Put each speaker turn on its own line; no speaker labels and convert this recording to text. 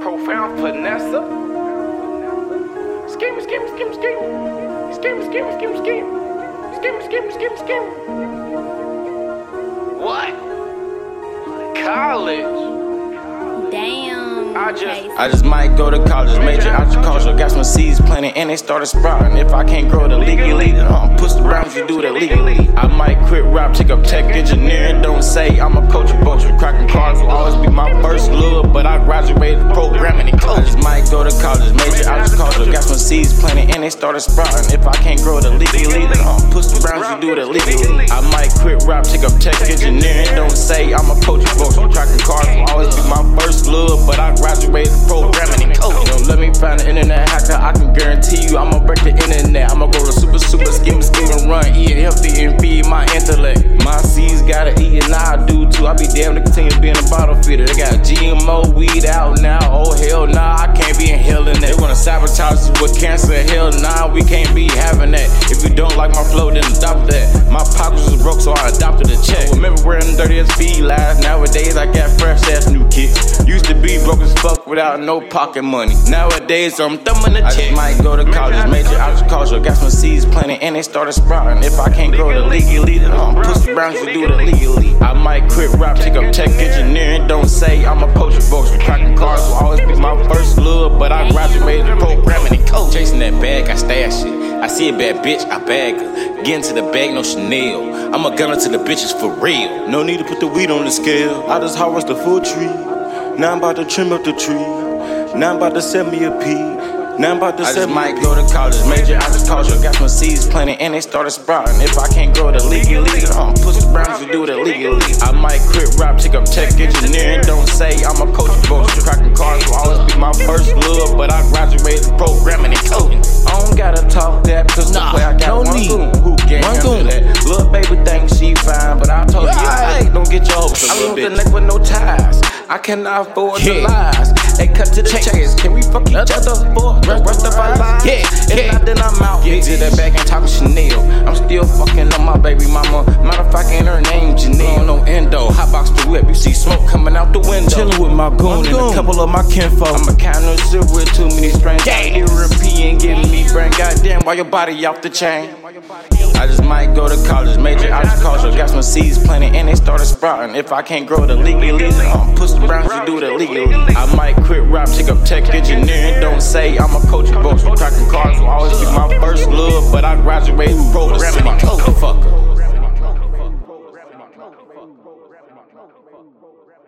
Profound finesse. Scheme, scheme, scheme, scheme. Scheme, scheme, scheme, scheme. Scheme, scheme, scheme, scheme. What? College.
Damn.
I just-
I just might go to college, major agriculture. Got some seeds planted and they started sprouting. If I can't grow it illegally, then I'm push the rounds, you do it illegally. I might quit rap, take up tech engineering. Don't say I'm a coach of boats, cracking cars will always be my first love. But I graduated programming and clothes. I might go to college, major agriculture. Got some seeds planted and they started sprouting. If I can't grow it illegally, then I'm push the you do it illegally. I might quit rap, take up tech engineering. Don't say I'm a coach of boats, tracking cars will always be my first love. But I graduated programming and coding. Don't let me find an internet hacker. I can guarantee you I'ma break the internet. And I do too. I be damn to continue being a bottle feeder. They got GMO weed out now. Oh hell nah, I can't be inhaling that. They wanna sabotage us with cancer. Hell nah, we can't be having that. If you don't like my flow, then adopt that. My pockets was broke, so I adopted a check. Remember wearing dirty as feet last. Nowadays I got fresh ass new kicks. Used to be broke as fuck without no pocket money. Nowadays I'm thumbing the check. I just might go to college, major agriculture. Got some seeds planted and they started sprouting. If I can't grow it illegally, then I'm pussy brown to do it might take up tech engineering. Don't say I'm a poacher, folks. Cracking cars will always be my first love, but I graduated programming and code. Chasing that bag, I stash it. I see a bad bitch, I bag her. Get into the bag, no Chanel. I'm a gunner to the bitches for real. No need to put the weed on the scale. I just harvest the full tree. Now I'm about to trim up the tree. Now I'm about to send me a pea. Now I'm about to I just might go to college, major agriculture. Got some seeds planted and they started sprouting. If I can't grow it illegally, I'm push the browns to do it illegally. I might quit rap, take up tech engineering. Don't say I'm a coach of boats. Cracking cars will always be my first love, but I graduated programming and coding. I don't gotta talk that, cause
Nah,
the way I got
no
one
need.
goon who can't
One
handle
goon.
that. Little baby think she fine, but I told you,
Yeah.
hey, don't get your hopes up.
I
I
lose
lose
the
the neck with no ties. I cannot afford the
Yeah.
lies. They cut to the chase. Can we fuck each other for the rest of our lives?
Yeah,
If
yeah.
not, then I'm out. Get to the back and talk Chanel. I'm still fucking on my baby mama. Matter of fact, ain't her name Janelle. No endo. Hotbox the whip. You see smoke coming out the window.
Chillin' with my goon and a couple of my kinfolk.
I'm a connoisseur with too many strings.
Gas.
European giving me brain. Goddamn, why your body off the chain? I just might go to college, major agriculture. Got some seeds planted and they started sprouting. If I can't grow the legally, I'm um, pussy brown, to do the legally. I might quit rap, take up tech engineering. Don't say I'm a coach of. Cracking cars will always be my first love, but I graduate from pro to semi. Fucker.